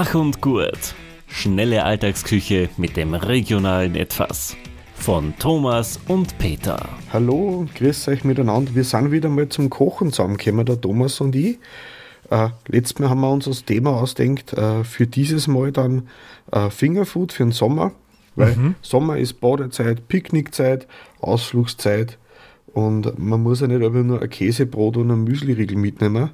Gach und Gurt. Schnelle Alltagsküche mit dem regionalen Etwas. Von Thomas und Peter. Hallo grüß euch miteinander. Wir sind wieder mal zum Kochen zusammengekommen, der Thomas und ich. Äh, letztes Mal haben wir uns das Thema ausdenkt, äh, für dieses Mal dann äh, Fingerfood für den Sommer. Weil Mhm. Sommer ist Badezeit, Picknickzeit, Ausflugszeit und man muss ja nicht einfach nur ein Käsebrot und ein Müsliriegel mitnehmen.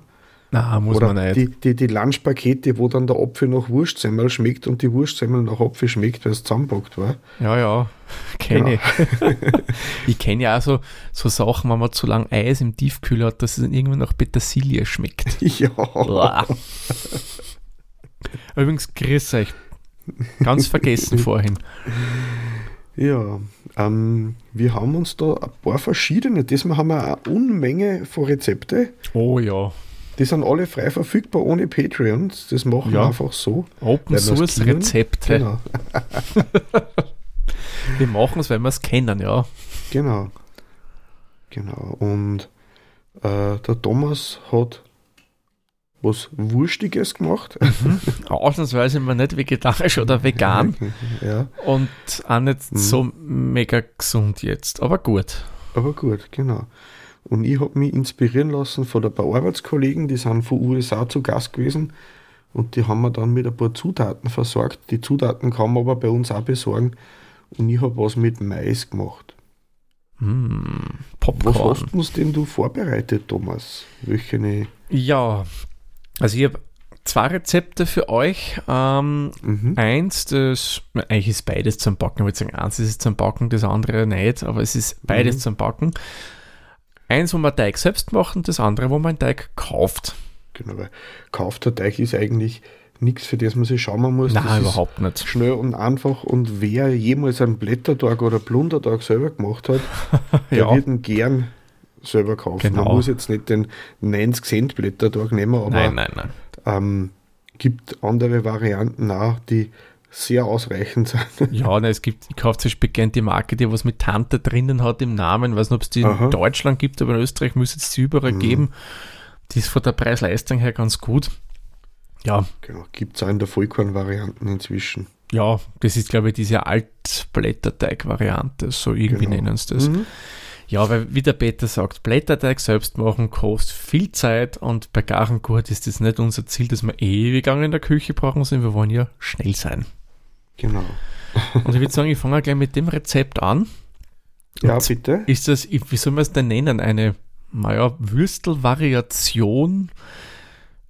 Na, muss Oder man nicht. die, die, die Lunchpakete, wo dann der Apfel nach Wurstsemmel schmeckt und die Wurstsemmel nach Apfel schmeckt, weil es zusammenpackt war. Ja, ja, kenne Genau. ich. ich kenne ja auch so, so Sachen, wenn man zu lang Eis im Tiefkühler hat, dass es dann irgendwann nach Petersilie schmeckt. Ja. Uah. Übrigens, grüß euch. Ganz vergessen vorhin. Ja, ähm, wir haben uns da ein paar verschiedene. Diesmal haben wir eine Unmenge von Rezepte. Oh ja. Die sind alle frei verfügbar ohne Patreons. Das machen wir Ja. einfach so. Open Source. Rezepte. Genau, Wir machen es, weil wir es kennen, ja. genau. Genau. Und äh, der Thomas hat was Wurstiges gemacht. Ausnahmsweise mal nicht vegetarisch oder vegan ja, und auch nicht Mhm. so mega gesund jetzt. Aber gut. aber gut, genau. Und ich habe mich inspirieren lassen von ein paar Arbeitskollegen, die sind von USA zu Gast gewesen und die haben mir dann mit ein paar Zutaten versorgt. Die Zutaten kann man aber bei uns auch besorgen. Und ich habe was mit Mais gemacht. Hm, Was Popcorn. hast du uns denn du vorbereitet, Thomas? Welche ne? Ja, also ich habe zwei Rezepte für euch. Ähm, Mhm. eins, das eigentlich ist beides zum Backen. Ich würde sagen, eins ist zum Backen, das andere nicht, aber es ist beides Mhm. zum Backen. Eins, wo man Teig selbst macht und das andere, wo man Teig kauft. Genau, weil kaufter Teig ist eigentlich nichts, für das man sich schauen muss. Nein, das überhaupt nicht. schnell und einfach. Und wer jemals einen Blättertag oder Plundertag selber gemacht hat, der Ja. wird ihn gern selber kaufen. Genau. Man muss jetzt nicht den 90 Cent Blättertag nehmen, aber Nein, nein, nein. Ähm, gibt andere Varianten auch, die sehr ausreichend sind. Ja, ne, es gibt, ich kaufe zum Beispiel gerne die Marke, die was mit Tante drinnen hat im Namen. Ich weiß nicht, ob es die Aha. in Deutschland gibt, aber in Österreich müsste es sie überall Mhm. geben. Die ist von der Preis-Leistung her ganz gut. Ja, genau, gibt es auch in der Vollkorn-Varianten inzwischen. ja, das ist, glaube ich, diese Altblätterteig-Variante, so irgendwie Genau. nennen sie das. Mhm. Ja, weil wie der Peter sagt, Blätterteig selbst machen kostet viel Zeit und bei Garengurt ist das nicht unser Ziel, dass wir ewig lange in der Küche brauchen, sondern wir wollen ja schnell sein. Genau. Und ich würde sagen, ich fange gleich mit dem Rezept an. Ja, Und bitte. Ist das, wie soll man es denn nennen, eine, naja, Würstelvariation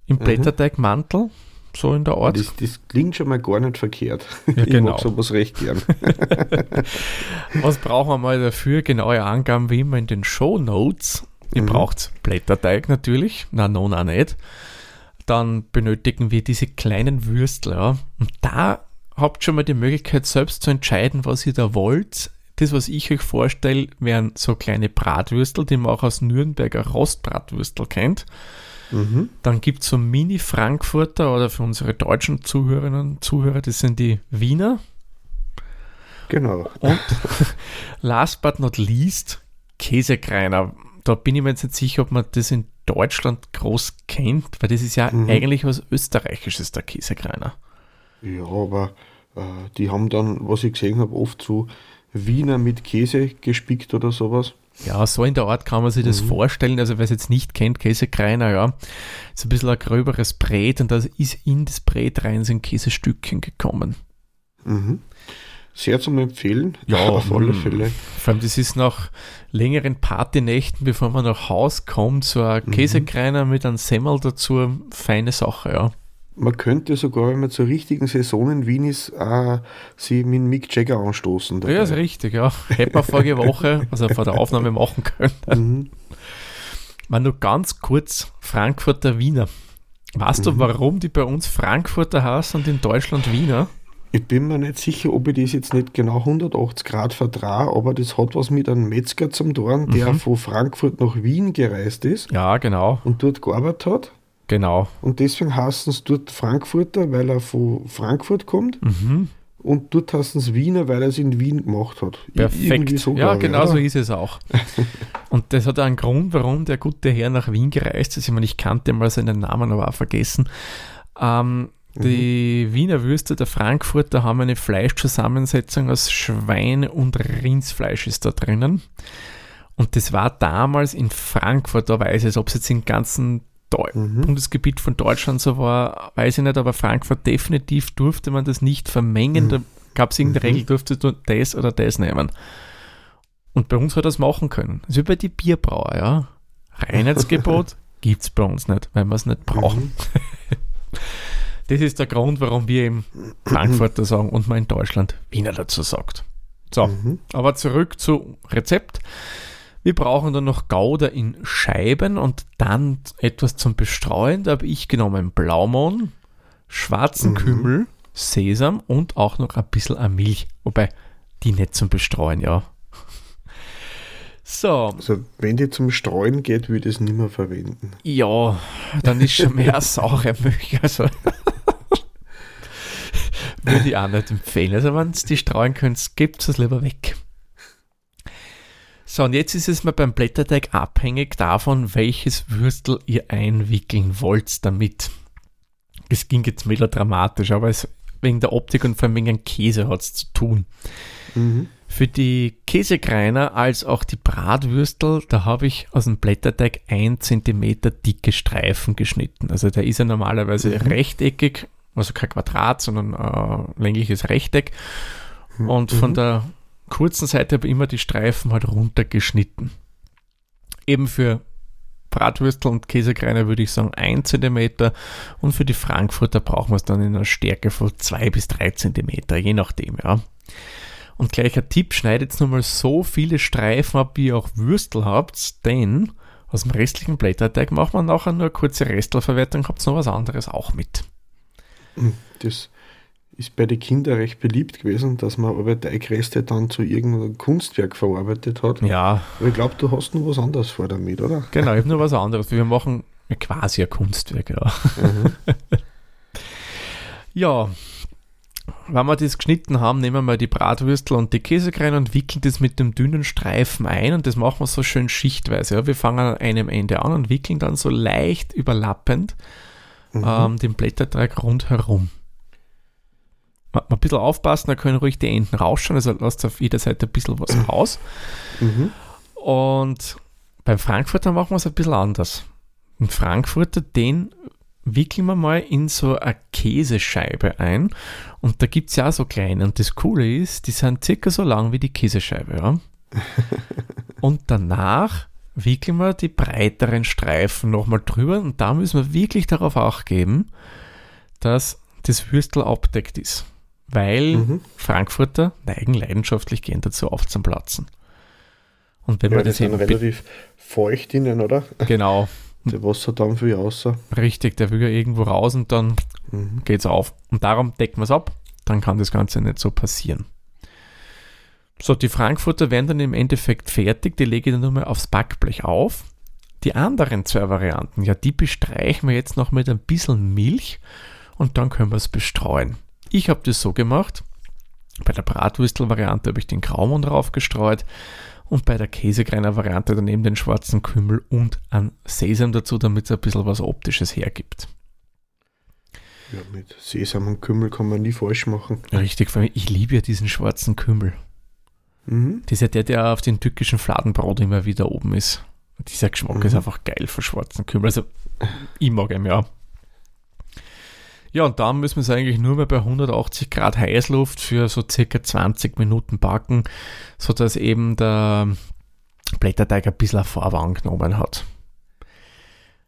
im Mhm. Blätterteigmantel? So in der Art? Das, das klingt schon mal gar nicht verkehrt. Ja, ich genau. mag sowas recht gern. Was brauchen wir mal dafür? Genaue Angaben wie immer in den Show Notes. Ihr Mhm. braucht Blätterteig natürlich. Na, no, na, nicht. Dann benötigen wir diese kleinen Würstel. Ja. Und da habt schon mal die Möglichkeit, selbst zu entscheiden, was ihr da wollt. Das, was ich euch vorstelle, wären so kleine Bratwürstel, die man auch aus Nürnberger Rostbratwürstel kennt. Mhm. Dann gibt es so Mini-Frankfurter oder für unsere deutschen Zuhörerinnen und Zuhörer, das sind die Wiener. Genau. Und last but not least, Käsekreiner. Da bin ich mir jetzt nicht sicher, ob man das in Deutschland groß kennt, weil das ist ja Mhm. eigentlich was Österreichisches, der Käsekreiner. Ja, aber äh, die haben dann, was ich gesehen habe, oft so Wiener mit Käse gespickt oder sowas. Ja, so in der Art kann man sich das Mhm. vorstellen. Also wer es jetzt nicht kennt, Käsekreiner, ja, ist ein bisschen ein gröberes Brät und da ist in das Brät rein sind Käsestückchen gekommen. Mhm. Sehr zum Empfehlen. Ja, auf alle mm. Fälle. Vor allem, das ist nach längeren Partynächten, bevor man nach Haus kommt, so ein Mhm. Käsekreiner mit einem Semmel dazu, feine Sache, ja. Man könnte sogar, wenn man zur richtigen Saison in Wien ist, äh, sie mit Mick Jagger anstoßen. Ja, ist richtig, ja. Hätte man vorige Woche, also vor der Aufnahme machen können. Mhm. Mal nur ganz kurz Frankfurter Wiener. Weißt du, Mhm. warum die bei uns Frankfurter heißen und in Deutschland Wiener? Ich bin mir nicht sicher, ob ich das jetzt nicht genau 180 Grad vertrage, aber das hat was mit einem Metzger zum tun, der Mhm. von Frankfurt nach Wien gereist ist Ja, genau, und dort gearbeitet hat. Genau. Und deswegen heißen es dort Frankfurter, weil er von Frankfurt kommt. Mhm. Und dort heißen es Wiener, weil er es in Wien gemacht hat. Perfekt. so, ja, ich, genau so ist es auch. Und das hat einen Grund, warum der gute Herr nach Wien gereist ist. Ich meine, ich kannte mal seinen Namen, aber auch vergessen. Ähm, Die Wiener Würste der Frankfurter haben eine Fleischzusammensetzung aus Schwein- und Rindsfleisch ist da drinnen. Und das war damals in Frankfurt, da weiß ich ob es jetzt im ganzen Deu Mhm. Bundesgebiet von Deutschland so war, weiß ich nicht, aber Frankfurt definitiv durfte man das nicht vermengen. Da gab es irgendeine Mhm. Regel, durfte du das oder das nehmen. Und bei uns hat er das machen können. Das ist wie bei die Bierbrauer, ja. Reinheitsgebot gibt es bei uns nicht, weil wir es nicht brauchen. Mhm. Das ist der Grund, warum wir im Frankfurter sagen und man in Deutschland Wiener dazu sagt. So, Mhm. aber zurück zu Rezept. Wir brauchen dann noch Gouda in Scheiben und dann etwas zum Bestreuen. Da habe ich genommen Blaumohn, schwarzen Mhm. Kümmel, Sesam und auch noch ein bisschen an Milch. Wobei, die nicht zum Bestreuen, ja. So, Also, wenn die zum Streuen geht, würde ich es nicht mehr verwenden. ja, dann ist schon mehr saure Milch. Also würde ich auch nicht empfehlen. Also wenn ihr die streuen könnt, gebt es lieber weg. So, und jetzt ist es mal beim Blätterteig abhängig davon, welches Würstel ihr einwickeln wollt damit. Es ging jetzt melodramatisch, aber es wegen der Optik und vor allem wegen Käse hat es zu tun. Mhm. Für die Käsekreiner als auch die Bratwürstel, da habe ich aus dem Blätterteig 1 cm dicke Streifen geschnitten. Also der ist ja normalerweise Mhm. rechteckig, also kein Quadrat, sondern äh, längliches Rechteck. Und von Mhm. der kurzen Seite habe ich immer die Streifen halt runtergeschnitten. Eben für Bratwürstel und Käsekreiner würde ich sagen 1 cm und für die Frankfurter brauchen wir es dann in einer Stärke von 2 bis 3 cm, je nachdem, ja. Und gleich ein Tipp, schneidet jetzt nochmal so viele Streifen ab, wie ihr auch Würstel habt, denn aus dem restlichen Blätterteig macht man nachher nur eine kurze Restelverwertung, habt noch was anderes auch mit. Das ist bei den Kindern recht beliebt gewesen, dass man aber Teigreste dann zu irgendeinem Kunstwerk verarbeitet hat. Ja, Aber ich glaube, du hast noch was anderes vor damit, oder? genau, ich habe nur was anderes. Wir machen quasi ein Kunstwerk, ja. Ja, wenn wir das geschnitten haben, nehmen wir mal die Bratwürstel und die Käsekreiner und wickeln das mit dem dünnen Streifen ein und das machen wir so schön schichtweise. Ja. Wir fangen an einem Ende an und wickeln dann so leicht überlappend ähm, den Blätterteig rundherum. Ein bisschen aufpassen, da können ruhig die Enden rausschauen, also lasst auf jeder Seite ein bisschen was raus. Mhm. Und beim Frankfurter machen wir es ein bisschen anders. Den Frankfurter, den wickeln wir mal in so eine Käsescheibe ein. Und da gibt es ja auch so kleine. Und das Coole ist, die sind circa so lang wie die Käsescheibe. Ja? und danach wickeln wir die breiteren Streifen nochmal drüber. Und da müssen wir wirklich darauf acht geben, dass das Würstel abdeckt ist. Weil Mhm. Frankfurter neigen leidenschaftlich gern dazu aufzuplatzen. Und wenn Ja, man die das sind eben be- relativ feucht innen, oder? genau Der Wasser dann viel außer. richtig, der will ja irgendwo raus und dann Mhm. geht's auf. Und darum decken wir es ab, dann kann das Ganze nicht so passieren. So, die Frankfurter werden dann im Endeffekt fertig, die lege ich dann nur mal aufs Backblech auf. Die anderen zwei Varianten, ja, die bestreichen wir jetzt noch mit ein bisschen Milch und dann können wir es bestreuen. Ich habe das so gemacht. Bei der Bratwürstel-Variante habe ich den Graumund drauf gestreut und bei der Käsekreiner-Variante daneben den schwarzen Kümmel und an Sesam dazu, damit es ein bisschen was Optisches hergibt. Ja, mit Sesam und Kümmel kann man nie falsch machen. Richtig, vor allem, ich liebe ja diesen schwarzen Kümmel. Mhm. Das ist ja der, der auf den türkischen Fladenbrot immer wieder oben ist. Und dieser Geschmack Mhm. ist einfach geil für schwarzen Kümmel. Also, ich mag ihn ja. Ja, und dann müssen wir es eigentlich nur mehr bei 180 Grad Heißluft für so circa 20 Minuten backen, sodass eben der Blätterteig ein bisschen Farbe angenommen hat.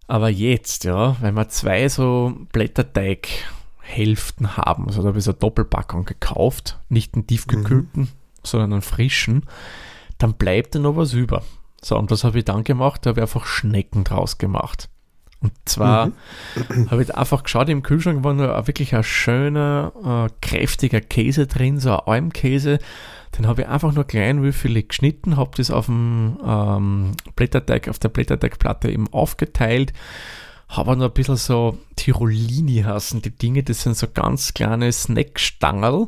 Aber jetzt, ja, wenn wir zwei so Blätterteighälften haben, also da habe ich so eine Doppelpackung gekauft, nicht einen tiefgekühlten, sondern einen frischen, dann bleibt da noch was über. So, und was habe ich dann gemacht? Da habe ich einfach Schnecken draus gemacht. Und zwar Mhm. habe ich einfach geschaut, im Kühlschrank war nur ein- wirklich ein schöner, äh, kräftiger Käse drin, so ein Almkäse. Den habe ich einfach nur kleinwürfelig geschnitten, habe das auf dem ähm, Blätterteig, auf der Blätterteigplatte eben aufgeteilt, habe noch ein bisschen so Tirolini hassen, die Dinge, das sind so ganz kleine Snackstangerl.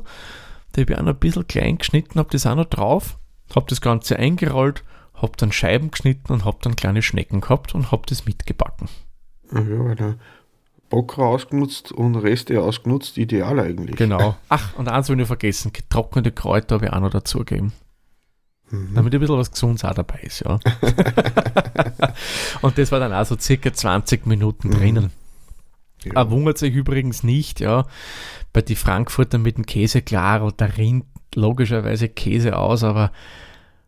Die habe ich auch noch ein bisschen klein geschnitten, habe das auch noch drauf, habe das Ganze eingerollt, habe dann Scheiben geschnitten und habe dann kleine Schnecken gehabt und habe das mitgebacken. Ja, weil da Bockra ausgenutzt und Reste ausgenutzt, ideal eigentlich. Genau. Ach, und eins will ich vergessen, getrocknete Kräuter habe ich auch noch dazugegeben. Mhm. Damit ein bisschen was Gesundes auch dabei ist, ja. und das war dann auch so circa 20 Minuten drinnen. Mhm. Ja. Er wundert sich übrigens nicht, ja, bei die Frankfurter mit dem Käse, klar, da rinnt logischerweise Käse aus, aber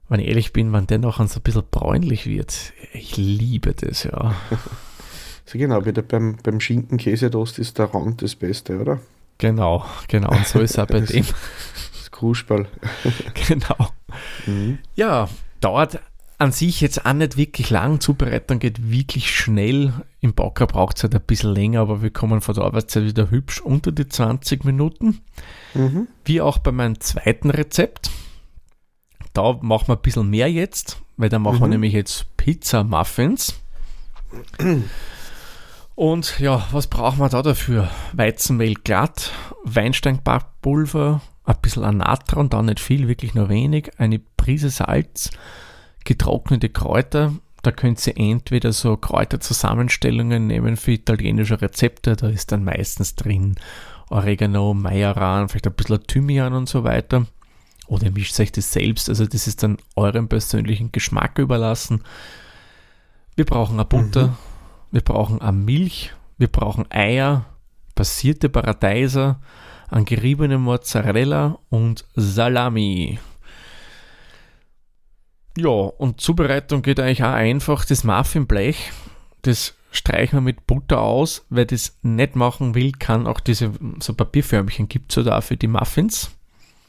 wenn ich ehrlich bin, wenn der noch so ein bisschen bräunlich wird, ich liebe das, ja. so genau, wieder beim, beim Schinken-Käsetoast ist der Rand das Beste, oder? Genau, genau, und so ist es auch bei dem. Das Kruschball. genau. Mhm. Ja, dauert an sich jetzt auch nicht wirklich lang. Zubereitung geht wirklich schnell. Im Backer braucht es halt ein bisschen länger, aber wir kommen von der Arbeitszeit wieder hübsch unter die 20 Minuten. Mhm. Wie auch bei meinem zweiten Rezept. Da machen wir ein bisschen mehr jetzt, weil da machen mhm. wir nämlich jetzt Pizza Muffins. Und ja, was brauchen wir da dafür? Weizenmehl glatt, Weinsteinbackpulver, ein bisschen an Natron, dann nicht viel, wirklich nur wenig, eine Prise Salz, getrocknete Kräuter. Da könnt ihr entweder so Kräuterzusammenstellungen nehmen für italienische Rezepte. Da ist dann meistens drin Oregano, Majoran, vielleicht ein bisschen Thymian und so weiter. Oder mischt euch das selbst. Also das ist dann eurem persönlichen Geschmack überlassen. Wir brauchen eine Butter, mhm. Wir brauchen eine Milch, wir brauchen Eier, passierte Paradeiser, an geriebene Mozzarella und Salami. Ja, und Zubereitung geht eigentlich auch einfach. Das Muffinblech, das streichen wir mit Butter aus. Wer das nicht machen will, kann auch diese so Papierförmchen gibt es ja da für die Muffins.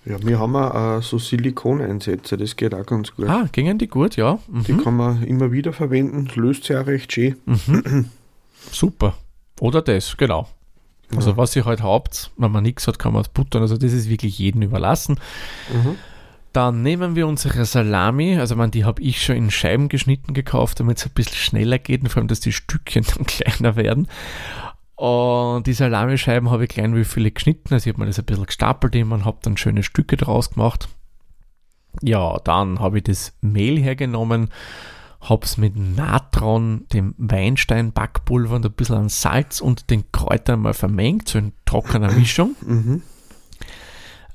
Ja, wir haben auch äh, so Silikoneinsätze, das geht auch ganz gut. Ah, gingen die gut, ja. Mhm. Die kann man immer wieder verwenden, löst sich auch recht schön. Mhm. Super. Oder das, genau. Also ja. was ihr halt habt, wenn man nichts hat, kann man es buttern. Also das ist wirklich jedem überlassen. Mhm. Dann nehmen wir unsere Salami, also man, die habe ich schon in Scheiben geschnitten gekauft, damit es ein bisschen schneller geht und vor allem, dass die Stückchen dann kleiner werden. Und die Salamischeiben habe ich klein wie viele geschnitten, also ich habe mir das ein bisschen gestapelt und habe dann schöne Stücke draus gemacht. Ja, dann habe ich das Mehl hergenommen, habe es mit Natron, dem Weinstein-Backpulver und ein bisschen an Salz und den Kräutern mal vermengt, so in trockener Mischung. Mhm.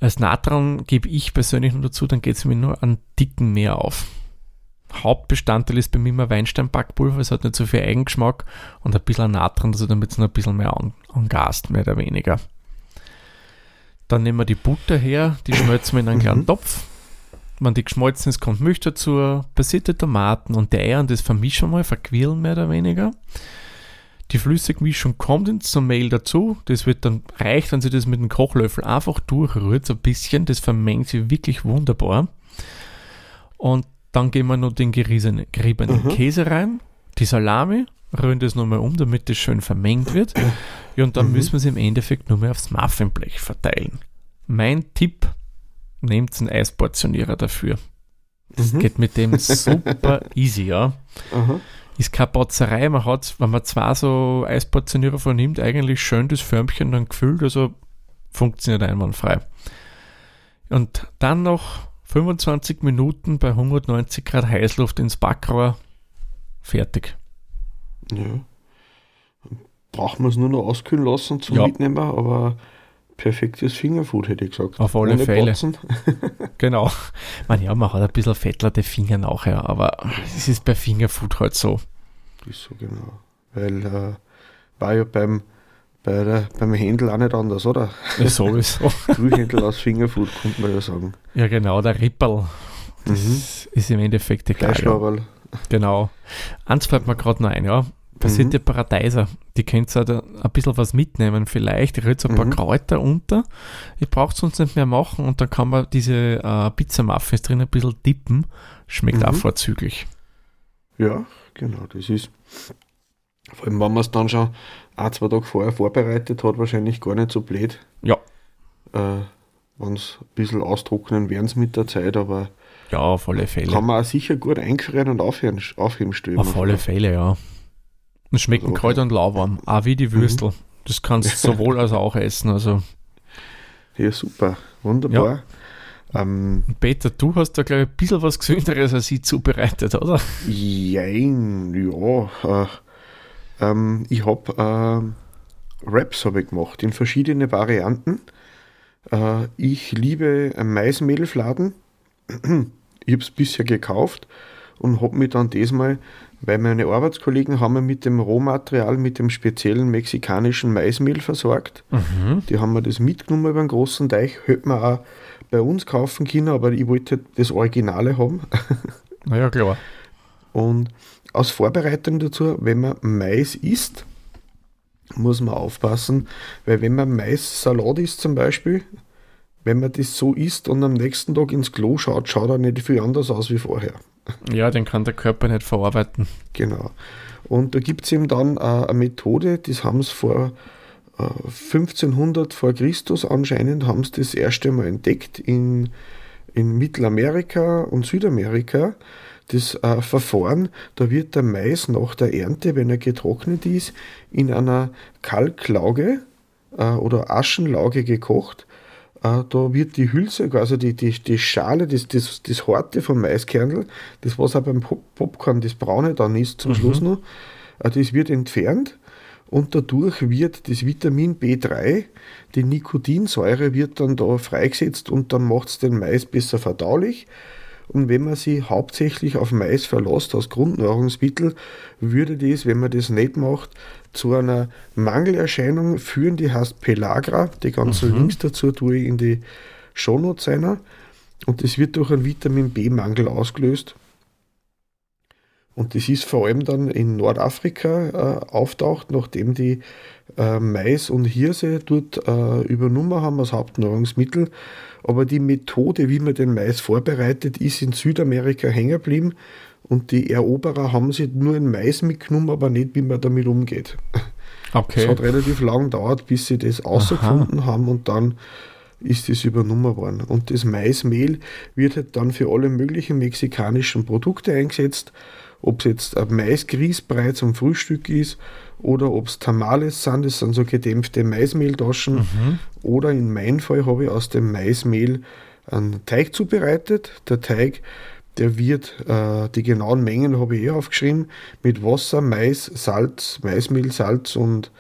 Als Natron gebe ich persönlich nur dazu, dann geht es mir nur an dicken mehr auf. Hauptbestandteil ist bei mir immer Weinstein-Backpulver, es hat nicht so viel Eigengeschmack und ein bisschen Natron, also damit es noch ein bisschen mehr angast, mehr oder weniger. Dann nehmen wir die Butter her, die schmelzen wir in einen kleinen mhm. Topf. Wenn die geschmolzen ist, kommt Milch dazu, passierte Tomaten und die Eier und das vermischen wir mal, verquirlen mehr oder weniger. Die Flüssigmischung kommt ins Mehl dazu. Das wird dann reicht, wenn sie das mit dem Kochlöffel einfach durchrührt, so ein bisschen. Das vermengt sich wirklich wunderbar. Und dann geben wir noch den geriebenen mhm. Käse rein, die Salami, rühren das nochmal um, damit das schön vermengt wird. Ja, und dann mhm. müssen wir es im Endeffekt nur mehr aufs Muffinblech verteilen. Mein Tipp, nehmt einen Eisportionierer dafür. Das mhm. geht mit dem super easy, ja. Mhm ist keine Batzerei. Man hat, wenn man zwei so Eisportionierer vernimmt, eigentlich schön das Förmchen dann gefüllt, also funktioniert einwandfrei. Und dann noch 25 Minuten bei 190 Grad Heißluft ins Backrohr. Fertig. Ja. Braucht man es nur noch auskühlen lassen zum ja. Mitnehmen, aber perfektes Fingerfood, hätte ich gesagt. Auf alle Ohne Fälle. genau. Man, ja, man hat ein bisschen fettlerte Finger nachher, aber es ist bei Fingerfood halt so. Ist so genau. Weil äh, war ja beim, bei der, beim Händel auch nicht anders, oder? Ja, sowieso. Grühhändel aus Fingerfood, könnte man ja sagen. Ja, genau, der Rippel. Das mhm. ist im Endeffekt egal. Ja. Genau. Eins fällt mir gerade noch ein, ja. Passierte mhm. Paradeiser, die könnt ihr ein bisschen was mitnehmen vielleicht. Ich rührt so ein paar mhm. Kräuter unter. Ich brauche sonst nicht mehr machen und dann kann man diese äh, Pizza-Muffins drin ein bisschen dippen. Schmeckt mhm. auch vorzüglich. Ja, genau, das ist. Vor allem, wenn man es dann schon ein, zwei Tage vorher vorbereitet hat, wahrscheinlich gar nicht so blöd. Ja. Äh, wenn es ein bisschen austrocknen, werden es mit der Zeit, aber. Ja, auf alle Fälle. Kann man auch sicher gut eingefrieren und aufheben, aufheben stellen. Auf alle Fälle, ja. Und schmecken also, kalt und lauwarm, auch wie die Würstel. Mhm. Das kannst du sowohl als auch essen. Also. Ja, super. Wunderbar. Ja. Ähm, Peter, du hast da, glaube ich, ein bisschen was Gesünderes als ich zubereitet, oder? Jein, ja. Äh, ähm, ich habe äh, Wraps habe ich gemacht in verschiedene Varianten. Äh, ich liebe Maismehlfladen. ich habe es bisher gekauft und habe mich dann diesmal, weil meine Arbeitskollegen haben mir mit dem Rohmaterial, mit dem speziellen mexikanischen Maismehl versorgt. Mhm. Die haben mir das mitgenommen über einen großen Teich. Hätte man auch bei uns kaufen können, aber ich wollte das Originale haben. Naja, klar. Und als Vorbereitung dazu, wenn man Mais isst, muss man aufpassen, weil wenn man Mais-Salat isst zum Beispiel, wenn man das so isst und am nächsten Tag ins Klo schaut, schaut er nicht viel anders aus wie vorher. Ja, den kann der Körper nicht verarbeiten. Genau. Und da gibt es eben dann äh, eine Methode, das haben sie vor äh, 1500 vor Christus anscheinend, haben sie das erste Mal entdeckt in, in Mittelamerika und Südamerika. Das äh, Verfahren, da wird der Mais nach der Ernte, wenn er getrocknet ist, in einer Kalklauge äh, oder Aschenlauge gekocht. Äh, da wird die Hülse, also die, die, die Schale, das, das, das Horte vom Maiskernel, das was auch beim Pop Popcorn das Braune dann ist zum Schluss noch, äh, das wird entfernt und dadurch wird das Vitamin B3, die Nikotinsäure wird dann da freigesetzt und dann macht es den Mais besser verdaulich. Und wenn man sich hauptsächlich auf Mais verlässt als Grundnahrungsmittel, würde das, wenn man das nicht macht, zu einer Mangelerscheinung führen, die heißt Pelagra. Die ganzen Links dazu tue ich in die Shownotes einer. Und das wird durch einen Vitamin B-Mangel ausgelöst. Und das ist vor allem dann in Nordafrika äh, auftaucht, nachdem die äh, Mais und Hirse dort äh, übernommen haben als Hauptnahrungsmittel. Aber die Methode, wie man den Mais vorbereitet, ist in Südamerika hängen geblieben. Und die Eroberer haben sich nur ein Mais mitgenommen, aber nicht, wie man damit umgeht. Es Okay. hat relativ lang gedauert, bis sie das ausgefunden haben und dann ist das übernommen worden. Und das Maismehl wird halt dann für alle möglichen mexikanischen Produkte eingesetzt. Ob es jetzt ein Maisgrießbrei zum Frühstück ist oder ob es Tamales sind, das sind so gedämpfte Maismehltaschen. Oder in meinem Fall habe ich aus dem Maismehl einen Teig zubereitet. Der Teig, der wird, äh, die genauen Mengen habe ich eh aufgeschrieben, mit Wasser, Mais, Salz, Maismehl, Salz und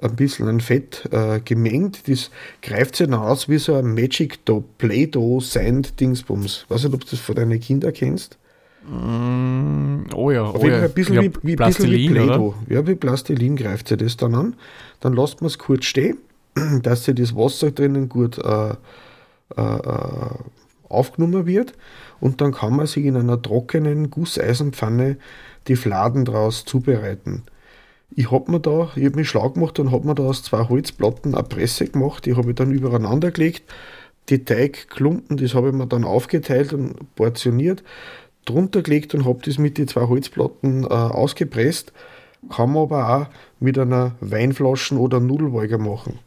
ein bisschen an Fett äh, gemengt. Das greift sich dann aus wie so ein Magic Play-Doh, Sand, Dingsbums. Weiß nicht, ob du das von deinen Kindern kennst. Mm, oh ja, oh ja. Ein bisschen ja, wie, wie, bisschen wie Plastilin, oder? Play-Doh. Ja, wie Plastilin greift sich das dann an. Dann lässt man es kurz stehen, dass sich das Wasser drinnen gut äh, äh, äh, aufgenommen wird. Und dann kann man sich in einer trockenen Gusseisenpfanne die Fladen draus zubereiten. Ich habe mir da, ich habe mich schlau gemacht und habe mir da aus zwei Holzplatten eine Presse gemacht. Die habe ich dann übereinander gelegt. Die Teigklumpen, das habe ich mir dann aufgeteilt und portioniert, drunter gelegt und habe das mit den zwei Holzplatten äh, ausgepresst. Kann man aber auch mit einer Weinflaschen oder Nudelwolger machen.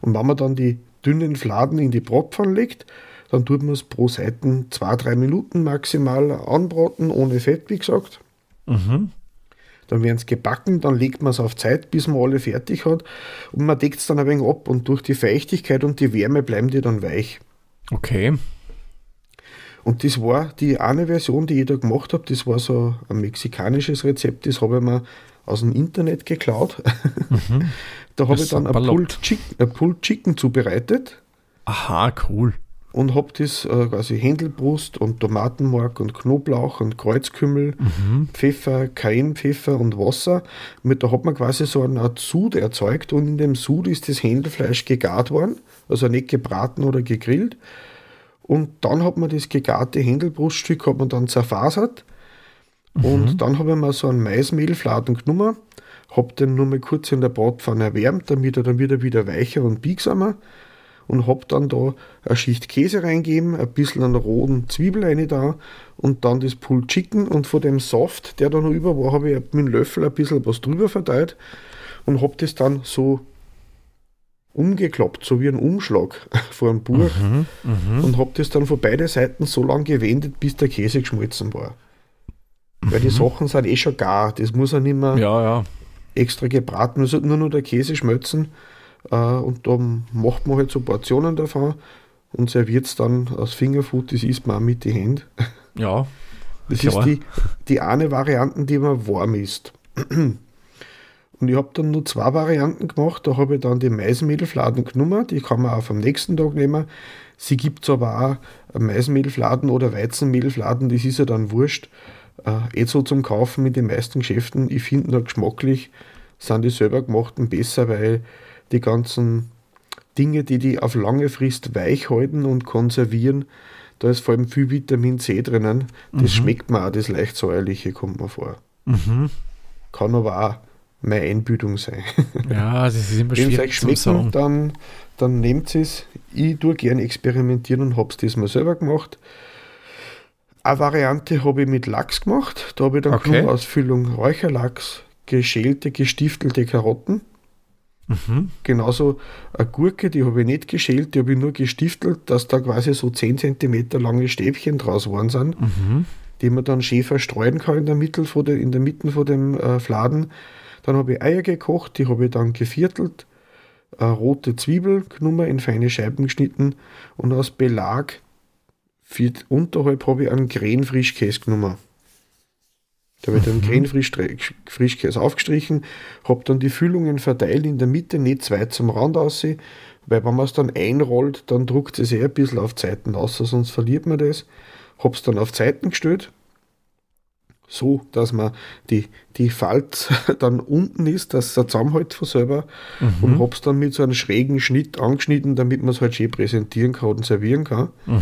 Und wenn man dann die dünnen Fladen in die Bratpfanne legt, dann tut man es pro Seite zwei, drei Minuten maximal anbraten, ohne Fett, wie gesagt. Mhm. Dann werden es gebacken, dann legt man es auf Zeit, bis man alle fertig hat. Und man deckt es dann ein wenig ab und durch die Feuchtigkeit und die Wärme bleiben die dann weich. Okay. Und das war die eine Version, die ich da gemacht habe, das war so ein mexikanisches Rezept, das habe ich mir aus dem Internet geklaut. da habe ich dann ein. Pulled Chicken, ein Pulled Chicken zubereitet Aha, cool. und habe das äh, quasi Händelbrust und Tomatenmark und Knoblauch und Kreuzkümmel, Pfeffer, Cayennepfeffer und Wasser. Mit, da hat man quasi so eine Art Sud erzeugt und in dem Sud ist das Händelfleisch gegart worden, also nicht gebraten oder gegrillt. Und dann hat man das gegarte Händelbruststück hat man dann zerfasert. Und dann habe ich mir so einen Maismehlfladen genommen, habe den nur mal kurz in der Bratpfanne erwärmt, damit er dann wieder wieder weicher und biegsamer. Und habe dann da eine Schicht Käse reingeben, ein bisschen an roten Zwiebel rein da und dann das Pulled Chicken. Und von dem Saft, der da noch über war, habe ich mit dem Löffel ein bisschen was drüber verteilt und habe das dann so umgeklappt, so wie ein Umschlag vor einem Buch und habe das dann von beiden Seiten so lange gewendet, bis der Käse geschmolzen war. Weil die Sachen sind eh schon gar, das muss ja nicht mehr Ja, ja. extra gebraten, es sollte nur noch der Käse schmelzen äh, und dann macht man halt so Portionen davon und serviert es dann als Fingerfood, das isst man auch mit die Hände. Ja. Das Klar. ist die, die eine Variante, die man warm isst. Und ich habe dann nur zwei Varianten gemacht. Da habe ich dann die Maismehlfladen genommen. Die kann man auch am nächsten Tag nehmen. Sie gibt es aber auch Maismehlfladen oder Weizenmehlfladen. Das ist ja dann wurscht. Äh, eh so zum Kaufen in den meisten Geschäften. Ich finde nur geschmacklich sind die selber gemachten besser, weil die ganzen Dinge, die die auf lange Frist weich halten und konservieren, da ist vor allem viel Vitamin C drinnen. Das mhm. schmeckt mir auch, das leicht säuerliche kommt mir vor. Mhm. Kann aber auch meine Einbildung sein. Ja, das ist immer schwierig Wenn es euch schmecken, dann, dann nehmt es. Ich tue gerne experimentieren und habe es diesmal selber gemacht. Eine Variante habe ich mit Lachs gemacht. Da habe ich dann okay. Ausfüllung Räucherlachs, geschälte, gestiftelte Karotten. Mhm. Genauso eine Gurke, die habe ich nicht geschält, die habe ich nur gestiftelt, dass da quasi so 10 cm lange Stäbchen draus waren sind, mhm. die man dann schön verstreuen kann in der Mitte von, der, in der Mitte von dem äh, Fladen. Dann habe ich Eier gekocht, die habe ich dann geviertelt, eine rote Zwiebel genommen, in feine Scheiben geschnitten und aus Belag für unterhalb habe ich einen Krähenfrischkäse genommen. Da habe ich dann mhm. Frischkäse aufgestrichen, habe dann die Füllungen verteilt in der Mitte, nicht zwei zum Rand aussehen, weil wenn man es dann einrollt, dann druckt es eh ein bisschen auf Zeiten aus, sonst verliert man das. Habe es dann auf Zeiten gestellt, so, dass man die, die Falt dann unten ist, dass er zusammenhält von selber mhm. und habe es dann mit so einem schrägen Schnitt angeschnitten, damit man es halt schön präsentieren kann und servieren kann. Mhm,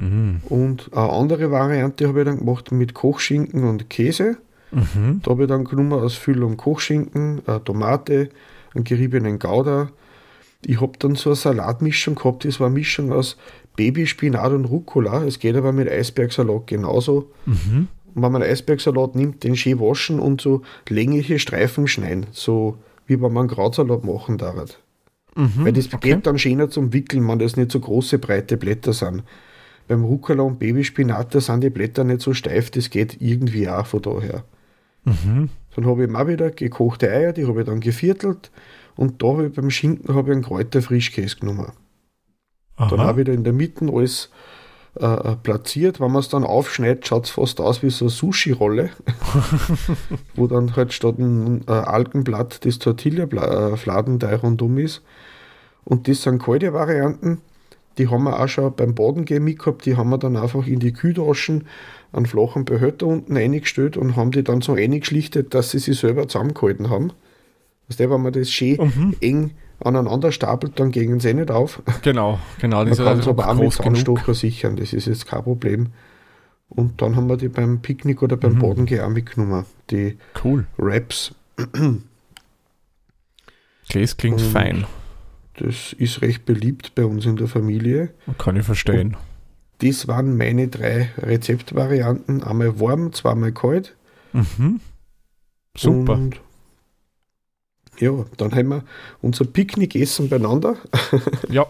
mh. Und eine andere Variante habe ich dann gemacht mit Kochschinken und Käse. Mhm. Da habe ich dann genommen aus Füllung Kochschinken, eine Tomate, einen geriebenen Gouda. Ich habe dann so eine Salatmischung gehabt, das war eine Mischung aus Babyspinat und Rucola. Es geht aber mit Eisbergsalat genauso. Mhm. Wenn man Eisbergsalat nimmt, den schön waschen und so längliche Streifen schneiden, so wie wenn man einen Krautsalat machen darf. Mhm, Weil das okay. geht dann schöner zum Wickeln, wenn das nicht so große, breite Blätter sind. Beim Rucola und Babyspinat, da sind die Blätter nicht so steif, das geht irgendwie auch von daher. Mhm. Dann habe ich mal wieder gekochte Eier, die habe ich dann geviertelt und da habe ich beim Schinken habe ich einen Kräuterfrischkäse genommen. Aha. Dann habe ich da in der Mitte alles äh, äh platziert. Wenn man es dann aufschneidet, schaut es fast aus wie so eine Sushi-Rolle, wo dann halt statt ein äh, Algenblatt das Tortilla-Fladenteig rundum ist. Und das sind kalte Varianten. Die haben wir auch schon beim Badengehen mitgehabt, die haben wir dann einfach in die Kühltaschen einen flachen Behälter unten eingestellt und haben die dann so eingeschlichtet, dass sie sich selber zusammengehalten haben. Weißt du, wenn man das schön mhm. eng aneinander stapelt, dann gehen sie eh nicht auf. Genau, genau. Man kann es aber auch mit Zahnstocher sichern, das ist jetzt kein Problem. Und dann haben wir die beim Picknick oder beim mhm. Bodengehen auch mitgenommen, die cool. Wraps. Das klingt und fein. Das ist recht beliebt bei uns in der Familie. Kann ich verstehen. Und das waren meine drei Rezeptvarianten. Einmal warm, zweimal kalt. Mhm. Super. Und ja, dann haben wir unser Picknickessen beieinander. ja,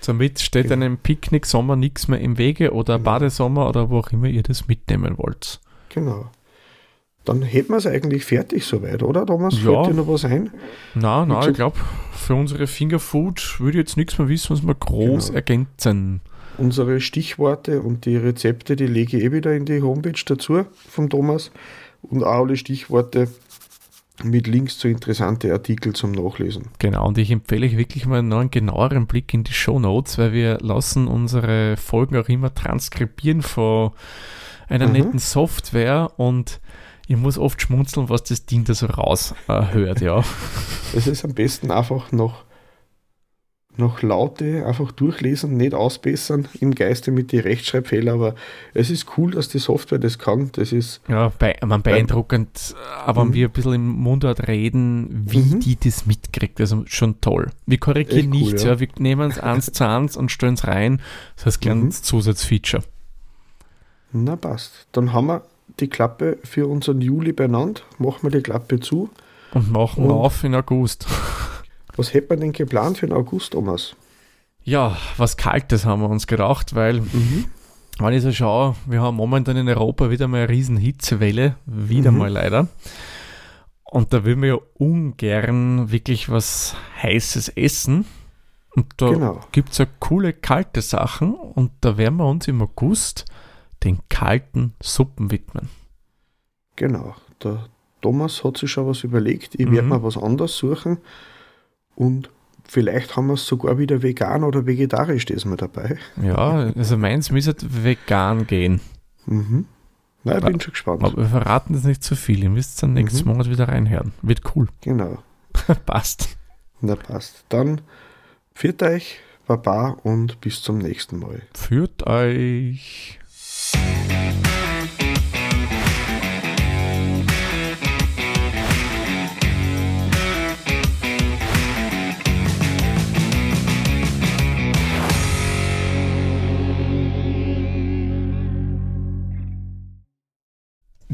somit steht genau. einem Picknick-Sommer nichts mehr im Wege oder genau. Badesommer oder wo auch immer ihr das mitnehmen wollt. Genau. Dann hätten wir es eigentlich fertig soweit, oder Thomas? Ja. Fällt dir noch was ein? Nein, nein, ich glaube, für unsere Fingerfood würde ich jetzt nichts mehr wissen, was wir groß genau. ergänzen. Unsere Stichworte und die Rezepte, die lege ich eh wieder in die Homepage dazu vom Thomas und auch alle Stichworte mit Links zu interessanten Artikeln zum Nachlesen. Genau, und ich empfehle euch wirklich mal noch einen genaueren Blick in die Show Notes, weil wir lassen unsere Folgen auch immer transkribieren von einer mhm. netten Software und ich muss oft schmunzeln, was das Ding da so raushört, äh, ja. Es ist am besten einfach noch noch Laute einfach durchlesen, nicht ausbessern im Geiste mit den Rechtschreibfehlern, aber es ist cool, dass die Software das kann. Das ist ja bei, man beeindruckend, aber wenn wir ein bisschen im Mundart reden, wie mhm. die das mitkriegt, also schon toll. Wir korrigieren cool, nichts, ja. ja. wir nehmen es eins zu eins und stellen es rein, das heißt kleines mhm. Zusatzfeature. Na passt. Dann haben wir die Klappe für unseren Juli benannt, machen wir die Klappe zu. Und machen und auf in August. Was hätte man denn geplant für den August, Thomas? Ja, was Kaltes haben wir uns gedacht, weil, mhm. wenn ich so schaue, wir haben momentan in Europa wieder mal eine riesen Hitzewelle, wieder mhm. mal leider. Und da will man ja ungern wirklich was Heißes essen. Und da genau. gibt es ja coole kalte Sachen und da werden wir uns im August den kalten Suppen widmen. Genau, da Thomas hat sich schon was überlegt, ich werde Mhm. mir was anderes suchen und vielleicht haben wir es sogar wieder vegan oder vegetarisch diesmal dabei. Ja, also meins müsste vegan gehen. Mhm. Na, ich bin schon gespannt. Aber wir verraten das nicht zu viel. Ihr müsst dann nächsten Mhm. Monat wieder reinhören. Wird cool. Genau. Passt. Na passt. Dann führt euch, Baba und bis zum nächsten Mal. Führt euch.